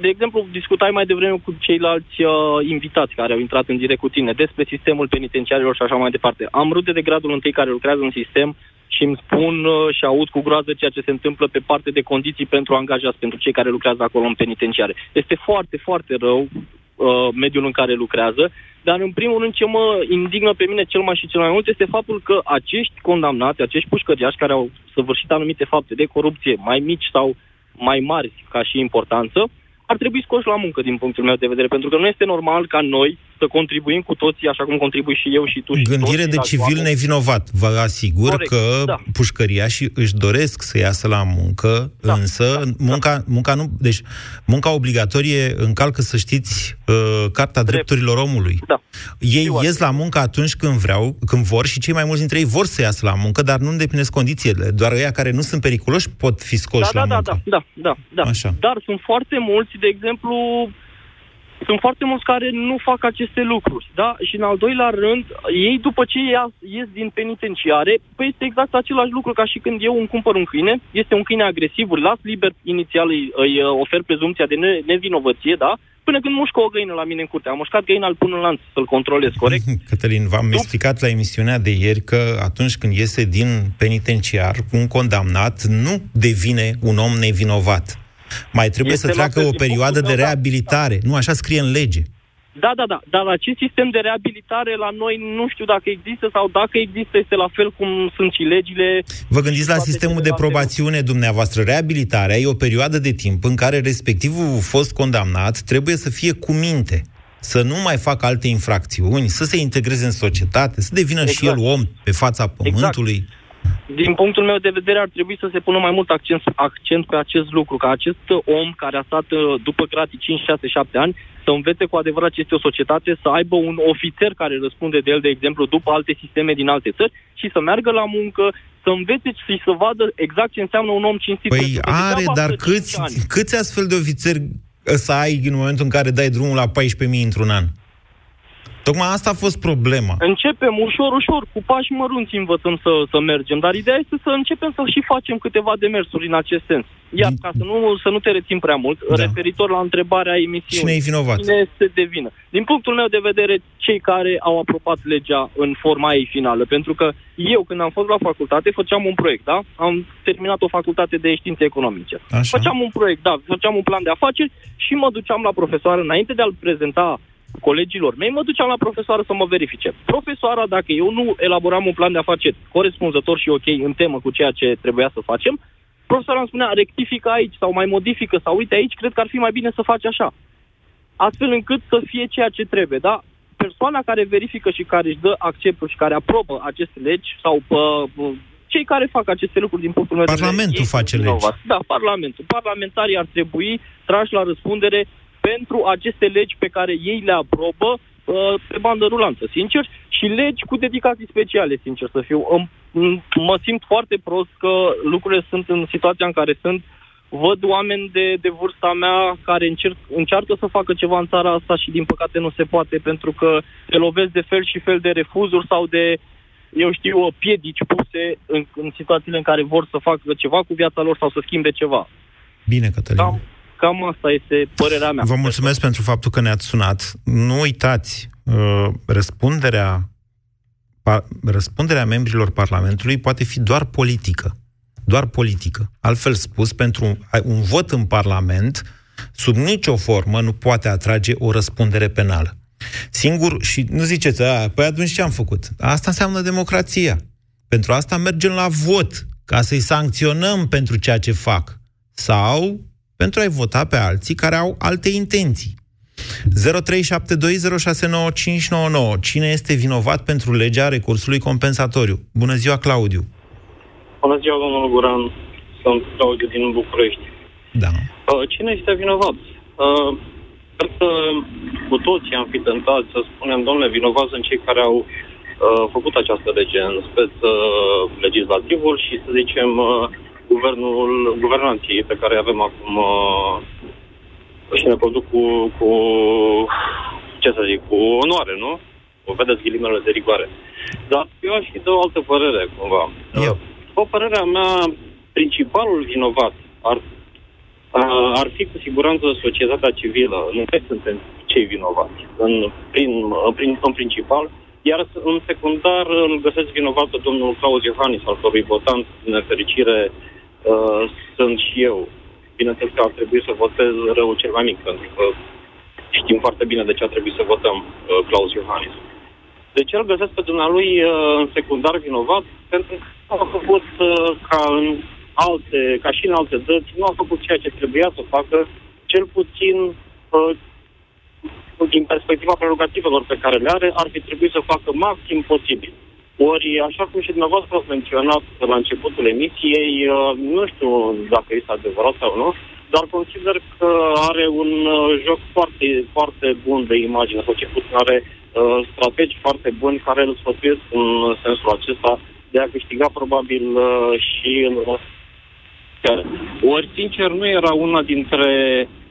de exemplu, discutai mai devreme cu ceilalți uh, invitați care au intrat în direct cu tine despre sistemul penitenciarilor și așa mai departe. Am rude de gradul întâi care lucrează în sistem și îmi spun uh, și aud cu groază ceea ce se întâmplă pe parte de condiții pentru angajați, pentru cei care lucrează acolo în penitenciare. Este foarte, foarte rău uh, mediul în care lucrează, dar în primul rând ce mă indignă pe mine cel mai și cel mai mult este faptul că acești condamnați, acești pușcăriași care au săvârșit anumite fapte de corupție mai mici sau mai mari ca și importanță, ar trebui scoși la muncă din punctul meu de vedere, pentru că nu este normal ca noi să contribuim cu toții, așa cum contribui și eu și tu și Gândire toți, de civil oameni. nevinovat. Vă asigur Corect, că da. pușcăriașii își doresc să iasă la muncă, da, însă da, munca, da. munca nu... Deci, munca obligatorie încalcă, să știți, uh, Carta Drept. Drepturilor Omului. Da. Ei Știu ies la muncă atunci când vreau, când vor și cei mai mulți dintre ei vor să iasă la muncă, dar nu îndeplinesc condițiile. Doar ăia care nu sunt periculoși pot fi scoși da, la da, muncă. Da, da, da, da. Așa. Dar sunt foarte mulți, de exemplu, sunt foarte mulți care nu fac aceste lucruri, da? Și în al doilea rând, ei după ce ies, ies din penitenciare, păi este exact același lucru ca și când eu îmi cumpăr un câine, este un câine agresiv, îl las liber inițial, îi, îi uh, ofer prezumția de ne, nevinovăție, da? Până când mușcă o găină la mine în curte. Am mușcat găina, îl pun în lanț să-l controlez, corect? [laughs] Cătălin, v-am Dup- explicat la emisiunea de ieri că atunci când iese din penitenciar, un condamnat nu devine un om nevinovat mai trebuie este să treacă o perioadă de reabilitare. Da. Nu, așa scrie în lege. Da, da, da. Dar acest sistem de reabilitare la noi nu știu dacă există sau dacă există este la fel cum sunt și legile. Vă gândiți la sistemul de probațiune dumneavoastră. Reabilitarea e o perioadă de timp în care respectivul fost condamnat trebuie să fie cu minte să nu mai facă alte infracțiuni, să se integreze în societate, să devină exact. și el om pe fața exact. pământului. Exact. Din punctul meu de vedere, ar trebui să se pună mai mult accent, accent pe acest lucru, ca acest om care a stat uh, după gratii 5, 6, 7 ani să învețe cu adevărat ce este o societate, să aibă un ofițer care răspunde de el, de exemplu, după alte sisteme din alte țări și să meargă la muncă, să învețe și să vadă exact ce înseamnă un om cinstit. Păi are, dar câți, câți astfel de ofițeri să ai în momentul în care dai drumul la 14.000 într-un an? Tocmai asta a fost problema. Începem ușor, ușor, cu pași mărunți învățăm să, să mergem, dar ideea este să începem să și facem câteva demersuri în acest sens. Iar ca să nu, să nu te rețin prea mult, da. referitor la întrebarea emisiunii. Cine e vinovat? Cine este de vină? Din punctul meu de vedere, cei care au aprobat legea în forma ei finală. Pentru că eu, când am fost la facultate, făceam un proiect, da? Am terminat o facultate de științe economice. Așa. Făceam un proiect, da, făceam un plan de afaceri și mă duceam la profesoară înainte de a-l prezenta colegilor mei, mă duceam la profesoară să mă verifice. Profesoara, dacă eu nu elaboram un plan de afaceri corespunzător și ok în temă cu ceea ce trebuia să facem, profesoara îmi spunea, rectifică aici sau mai modifică sau uite aici, cred că ar fi mai bine să faci așa. Astfel încât să fie ceea ce trebuie, da? Persoana care verifică și care își dă acceptul și care aprobă aceste legi sau pă, cei care fac aceste lucruri din punctul meu de vedere... Parlamentul face legi. Da, Parlamentul. Parlamentarii ar trebui trași la răspundere pentru aceste legi pe care ei le aprobă uh, pe bandă rulantă, sincer, și legi cu dedicații speciale, sincer să fiu. Mă simt foarte prost că lucrurile sunt în situația în care sunt. Văd oameni de, de vârsta mea care încerc, încearcă să facă ceva în țara asta și din păcate nu se poate pentru că se lovesc de fel și fel de refuzuri sau de, eu știu, piedici puse în, în situațiile în care vor să facă ceva cu viața lor sau să schimbe ceva. Bine, Cătălin. Da? Cam asta este părerea mea. Vă mulțumesc pentru faptul că ne-ați sunat. Nu uitați, uh, răspunderea, pa, răspunderea membrilor Parlamentului poate fi doar politică. Doar politică. Altfel spus, pentru un vot în Parlament, sub nicio formă nu poate atrage o răspundere penală. Singur, și nu ziceți, a, păi atunci ce am făcut? Asta înseamnă democrația. Pentru asta mergem la vot, ca să-i sancționăm pentru ceea ce fac. Sau pentru a-i vota pe alții care au alte intenții. 0372069599. Cine este vinovat pentru legea recursului compensatoriu? Bună ziua, Claudiu! Bună ziua, domnul Guran. Sunt Claudiu din București. Da. Uh, cine este vinovat? Uh, cred că cu toții am fi tentați să spunem, domnule, vinovați în cei care au uh, făcut această lege în speț uh, legislativul și să zicem uh, guvernul, guvernanții pe care avem acum uh, și ne produc cu, cu, ce să zic, cu onoare, nu? O vedeți ghilimele de rigoare. Dar eu aș fi de o altă părere, cumva. Eu. După părerea mea, principalul vinovat ar, uh, ar fi cu siguranță societatea civilă. Nu noi suntem cei vinovați, în, prin, în, prin, în principal, iar în secundar îl găsesc vinovat pe domnul Claus Iohannis, al cărui votant, în nefericire, uh, sunt și eu. Bineînțeles că ar trebui să votez răul cel mai mic, pentru că știm foarte bine de ce ar trebui să votăm uh, Claus Iohannis. De ce îl găsesc pe dumnealui uh, în secundar vinovat? Pentru că nu a făcut uh, ca în alte, ca și în alte dăți, nu a făcut ceea ce trebuia să facă, cel puțin uh, din perspectiva prerogativelor pe care le are, ar fi trebuit să facă maxim posibil. Ori, așa cum și dumneavoastră ați menționat la începutul emisiei, uh, nu știu dacă este adevărat sau nu, dar consider că are un uh, joc foarte, foarte bun de imagine, sau ce puțin are uh, strategi foarte buni care îl sfătuiesc în sensul acesta de a câștiga probabil și în Ori, sincer, nu era una dintre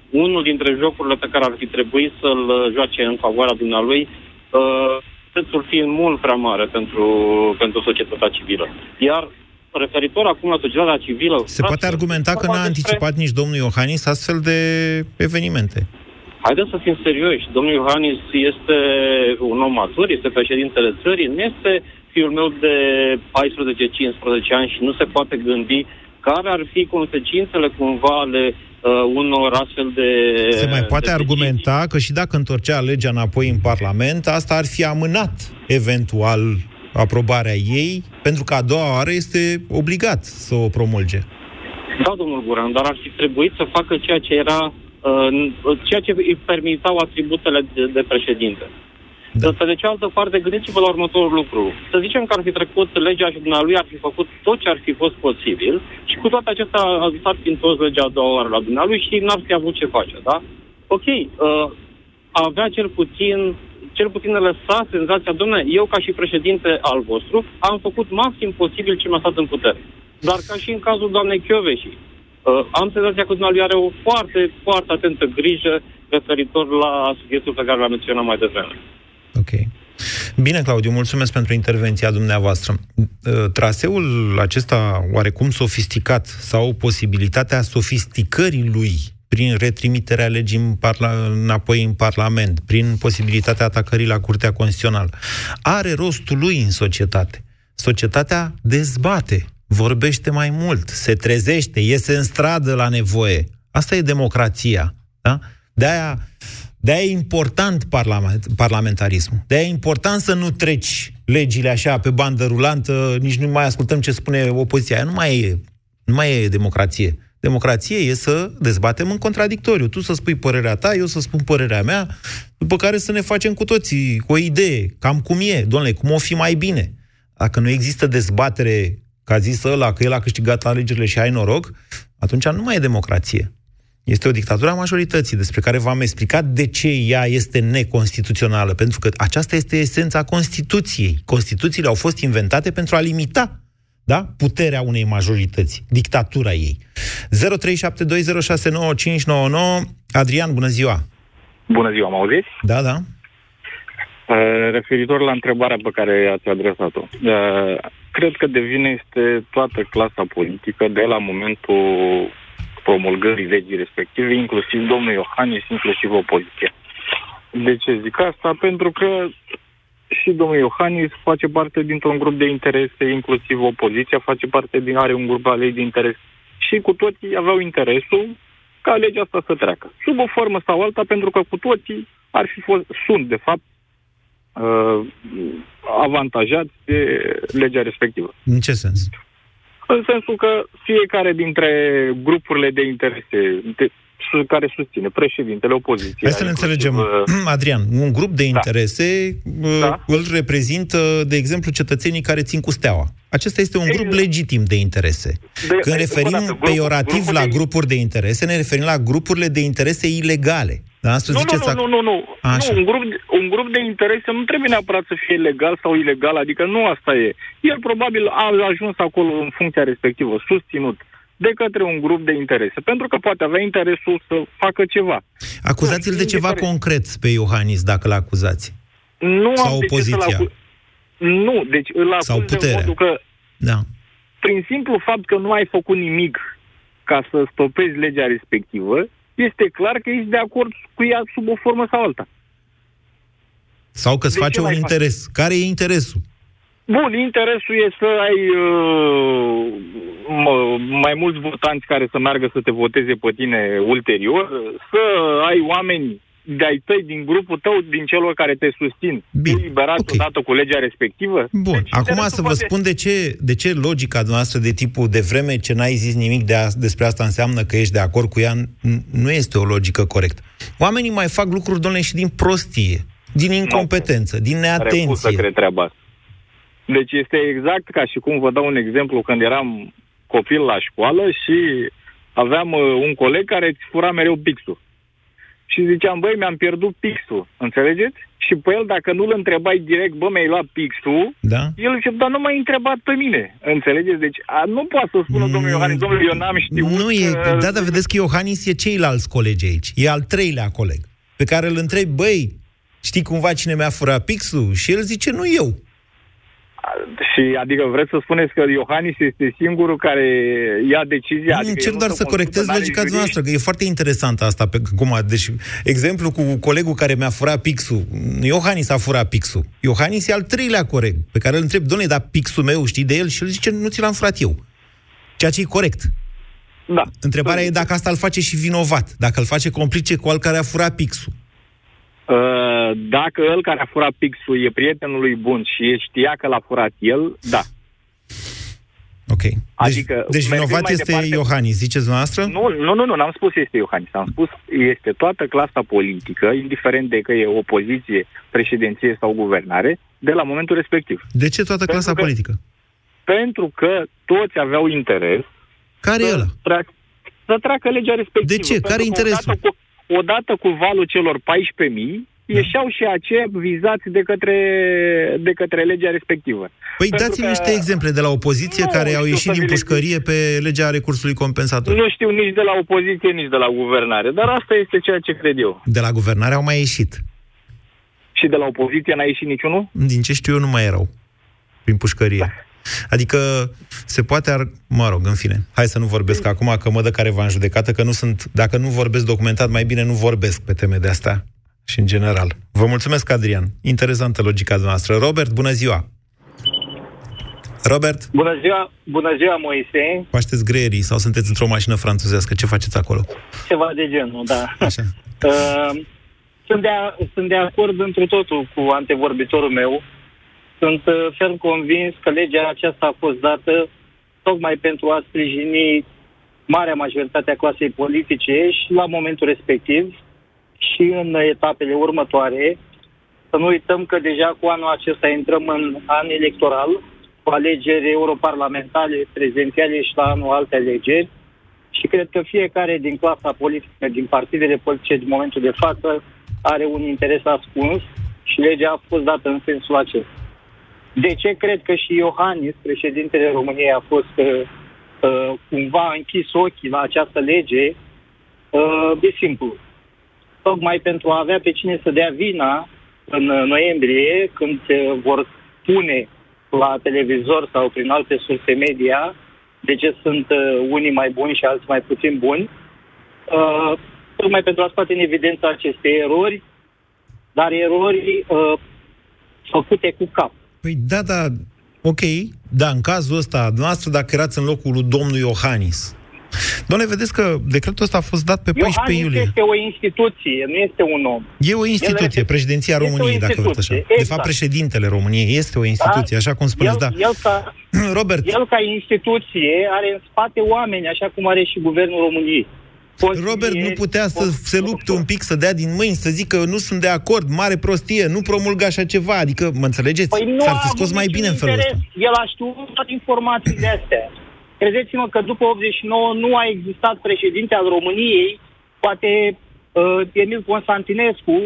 unul dintre jocurile pe care ar fi trebuit să-l uh, joace în favoarea dumnealui, uh, prețul fiind mult prea mare pentru, pentru societatea civilă. Iar referitor acum la societatea civilă... Se poate argumenta că n-a anticipat nici domnul Iohannis astfel de evenimente. Haideți să fim serioși. Domnul Iohannis este un om matur, este președintele țării, nu este fiul meu de 14-15 ani și nu se poate gândi care ar fi consecințele cumva ale uh, unor astfel de... Se mai poate de argumenta decizii. că și dacă întorcea legea înapoi în Parlament, asta ar fi amânat eventual aprobarea ei, pentru că a doua oară este obligat să o promulge. Da, domnul Guran, dar ar fi trebuit să facă ceea ce era uh, ceea ce îi permitau atributele de, de președinte. Da. Pe de cealaltă parte, gândiți-vă la următorul lucru. Să zicem că ar fi trecut legea și dumnealui ar fi făcut tot ce ar fi fost posibil și cu toate acestea s-ar fi întors legea a doua oară la dumnealui și n-ar fi avut ce face, da? Ok, uh, avea cel puțin cel puțin lăsa senzația, domnule, eu ca și președinte al vostru am făcut maxim posibil ce mi-a stat în putere. Dar ca și în cazul doamnei Chioveși, uh, am senzația că dumnealui are o foarte, foarte atentă grijă referitor la subiectul pe care l-am menționat mai devreme. Ok. Bine, Claudiu, mulțumesc pentru intervenția dumneavoastră. Uh, traseul acesta oarecum sofisticat sau posibilitatea sofisticării lui prin retrimiterea legii în parla- înapoi în Parlament, prin posibilitatea atacării la Curtea Constituțională, are rostul lui în societate. Societatea dezbate, vorbește mai mult, se trezește, iese în stradă la nevoie. Asta e democrația. Da? De-aia de-aia e important parlament, parlamentarismul. De-aia e important să nu treci legile așa pe bandă rulantă, nici nu mai ascultăm ce spune opoziția. Aia nu mai e, nu mai e democrație. Democrație e să dezbatem în contradictoriu. Tu să spui părerea ta, eu să spun părerea mea, după care să ne facem cu toții o idee, cam cum e, domnule, cum o fi mai bine. Dacă nu există dezbatere, ca zis ăla, că el a câștigat alegerile și ai noroc, atunci nu mai e democrație. Este o dictatură a majorității, despre care v-am explicat de ce ea este neconstituțională, pentru că aceasta este esența Constituției. Constituțiile au fost inventate pentru a limita da? puterea unei majorități, dictatura ei. 0372069599 Adrian, bună ziua! Bună ziua, mă auziți? Da, da. Uh, referitor la întrebarea pe care ați adresat-o. Uh, cred că devine este toată clasa politică de la momentul promulgării legii respective, inclusiv domnul Iohannis, inclusiv opoziția. De ce zic asta? Pentru că și domnul Iohannis face parte dintr-un grup de interese, inclusiv opoziția face parte din, are un grup al ei de interes. Și cu toții aveau interesul ca legea asta să treacă. Sub o formă sau alta, pentru că cu toții ar fi fost, sunt, de fapt, uh, avantajați de legea respectivă. În ce sens? În sensul că fiecare dintre grupurile de interese de, care susține președintele opoziției. Hai să ne înțelegem, uh, [clears throat] Adrian, un grup de da. interese da. da. îl reprezintă, de exemplu, cetățenii care țin cu steaua. Acesta este un grup exact. legitim de interese. De, Când referim dată, grup, peiorativ la de... grupuri de interese, ne referim la grupurile de interese ilegale. Da, asta nu, nu, nu, nu, nu, nu. nu un, grup, un grup de interese nu trebuie neapărat să fie legal sau ilegal, adică nu asta e. El probabil a ajuns acolo în funcția respectivă, susținut de către un grup de interese, pentru că poate avea interesul să facă ceva. Acuzați-l de ceva care... concret pe Iohannis, dacă l acuzați. Nu sau am opoziția. De Nu, deci îl acuz sau puterea. de modul că da. prin simplu fapt că nu ai făcut nimic ca să stopezi legea respectivă, este clar că ești de acord cu ea sub o formă sau alta. Sau că îți face un interes. Fac? Care e interesul? Bun, interesul e să ai uh, mai mulți votanți care să meargă să te voteze pe tine ulterior, să ai oameni de-ai tăi din grupul tău, din celor care te susțin, Bine. eliberat okay. odată cu legea respectivă. Bun, deci, acum să vă poate... spun de ce, de ce logica noastră de tipul de vreme ce n-ai zis nimic de a, despre asta înseamnă că ești de acord cu ea, nu este o logică corectă. Oamenii mai fac lucruri, domnule, și din prostie, din incompetență, no. din neatenție. Refuz să cred treaba asta. Deci este exact ca și cum vă dau un exemplu când eram copil la școală și aveam uh, un coleg care îți fura mereu pixul. Și ziceam, băi, mi-am pierdut pixul, înțelegeți? Și pe el, dacă nu-l întrebai direct, bă, mi-ai luat pixul, da? el zice, dar nu m-ai întrebat pe mine, înțelegeți? Deci a, nu poate să spună mm, domnul Iohannis, domnule, eu n-am știut Nu e, că... da, dar vedeți că Iohannis e ceilalți colegi aici, e al treilea coleg, pe care îl întreb, băi, știi cumva cine mi-a furat pixul? Și el zice, nu eu. Și adică vreți să spuneți că Iohannis este singurul care ia decizia? Nu, adică încerc doar să corectez logica noastră, că e foarte interesant asta. Pe, cum, deci, exemplu cu colegul care mi-a furat pixul. Iohannis a furat pixul. Iohannis e al treilea corect, pe care îl întreb, doamne, dar pixul meu știi de el? Și el zice, nu ți l-am furat eu. Ceea ce e corect. Da. Întrebarea e dacă asta îl face și vinovat, dacă îl face complice cu al care a furat pixul. Uh, dacă el care a furat pixul e prietenul lui bun și știa că l-a furat el, da. Ok. Deci, Adică, deci vinovat mai este departe- Iohannis, ziceți dumneavoastră? Nu, nu, nu, nu, n-am spus este Iohannis. Am spus este toată clasa politică, indiferent de că e opoziție, președinție sau guvernare, de la momentul respectiv. De ce toată clasa că- politică? Pentru că toți aveau interes Care e ăla? treacă, să treacă legea respectivă. De ce? Pentru Care că interesul? Odată cu, odată cu valul celor 14.000, Da. ieșeau și aceia vizați de către, de către legea respectivă. Păi Pentru dați-mi că- niște exemple de la opoziție Nu care au știu ieșit să din vi le- pușcărie pe legea recursului compensator. Nu știu nici de la opoziție, nici de la guvernare, dar asta este ceea ce cred eu. De la guvernare au mai ieșit. Și de la opoziție n-a ieșit niciunul? Din ce știu eu, nu mai erau prin pușcărie. Adică se poate, ar... mă rog, în fine, hai să nu vorbesc acum, că mă dă care v-a în judecată, că nu sunt, dacă nu vorbesc documentat, mai bine nu vorbesc pe teme de astea și în general. Vă mulțumesc, Adrian. Interesantă logica noastră. Robert, bună ziua! Robert, Bună ziua, bună ziua Moise. faceți greierii sau sunteți într-o mașină franțuzească? Ce faceți acolo? Ceva de genul, da. Așa. [laughs] Uh, sunt, de, sunt de acord întru totul cu antevorbitorul meu. Sunt uh, ferm convins că legea aceasta a fost dată tocmai pentru a sprijini marea majoritate a clasei politice și la momentul respectiv și în etapele următoare. Să nu uităm că deja cu anul acesta intrăm în an electoral, cu alegeri europarlamentare, prezidențiale și la anul alte alegeri. Și cred că fiecare din clasa politică, din partidele politice din momentul de față, are un interes ascuns și legea a fost dată în sensul acesta. De ce cred că și Iohannis, președintele României, a fost uh, uh, cumva închis ochii la această lege? Uh, e simplu. Tocmai pentru a avea pe cine să dea vina în uh, noiembrie, când se vor pune la televizor sau prin alte surse media de ce sunt uh, unii mai buni și alții mai puțin buni, uh, tocmai pentru a scoate în evidență aceste erori, dar erori uh, făcute cu cap. Păi da, da, ok, da, în cazul ăsta, noastră, dacă erați în locul lui domnul Iohannis, Doamne, vedeți că decretul ăsta a fost dat pe 14 Iohannis iulie. este o instituție, nu este un om. E o instituție, El președinția este o României, dacă vreți așa. instituție, De fapt, exact. președintele României este o instituție, așa cum spuneți, el, da. El ca, [clears throat] Robert. el ca instituție are în spate oameni, așa cum are și Guvernul României. Robert nu putea să se lupte un pic, să dea din mâini, să zică nu sunt de acord, mare prostie, nu promulga așa ceva. Adică, mă înțelegeți? Păi nu S-ar a fi scos avut mai niciun bine în felul interes. ăsta. El a știut toate informațiile astea. Credeți-mă că după 89 nu a existat președinte al României, poate uh, Emil Constantinescu,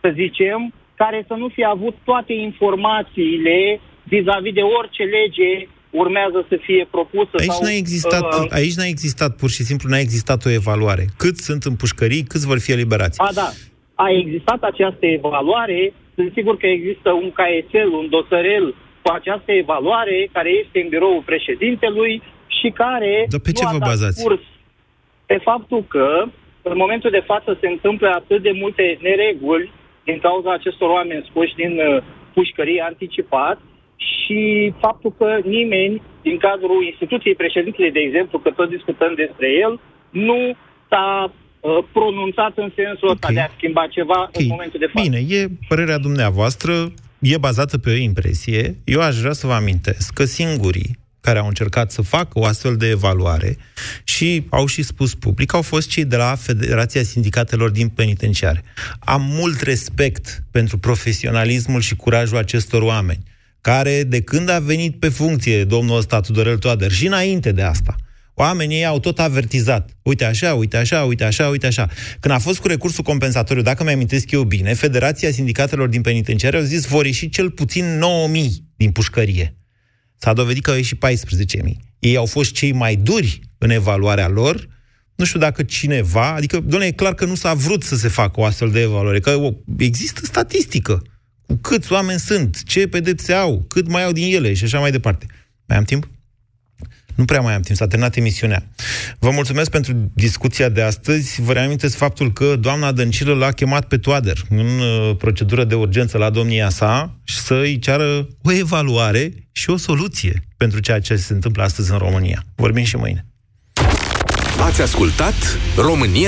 să zicem, care să nu fie avut toate informațiile vis-a-vis de orice lege urmează să fie propusă. Aici sau, n-a existat, uh, aici n-a existat, pur și simplu n-a existat o evaluare. Cât sunt în pușcării, câți vor fi eliberați. A, da. A existat această evaluare. Sunt sigur că există un caietel, un dosărel cu această evaluare care este în biroul președintelui și care Dar pe nu ce a vă dat bazați? curs pe faptul că în momentul de față se întâmplă atât de multe nereguli din cauza acestor oameni scoși din uh, pușcărie anticipat și faptul că nimeni din cadrul instituției președintelui, de exemplu, că tot discutăm despre el, nu s-a uh, pronunțat în sensul ăsta de a schimba ceva în momentul de față. Bine, e părerea dumneavoastră, e bazată pe o impresie. Eu aș vrea să vă amintesc că singurii care au încercat să facă o astfel de evaluare și au și spus public, au fost cei de la Federația Sindicatelor din Penitenciare. Am mult respect pentru profesionalismul și curajul acestor oameni, care de când a venit pe funcție domnul ăsta Tudorel Toader și înainte de asta, Oamenii au tot avertizat. Uite așa, uite așa, uite așa, uite așa. Când a fost cu recursul compensatoriu, dacă mi-amintesc eu bine, Federația Sindicatelor din Penitenciare au zis vor ieși cel puțin 9.000 din pușcărie. S-a dovedit că au ieșit 14.000. Ei au fost cei mai duri în evaluarea lor, nu știu dacă cineva, adică, doamne, e clar că nu s-a vrut să se facă o astfel de evaluare, că o, există statistică cu câți oameni sunt, ce pedepse au, cât mai au din ele și așa mai departe. Mai am timp? Nu prea mai am timp, s-a terminat emisiunea. Vă mulțumesc pentru discuția de astăzi. Vă reamintesc faptul că doamna Dăncilă l-a chemat pe Toader în uh, procedură de urgență la domnia sa și să-i ceară o evaluare și o soluție pentru ceea ce se întâmplă astăzi în România. Vorbim și mâine. Ați ascultat România în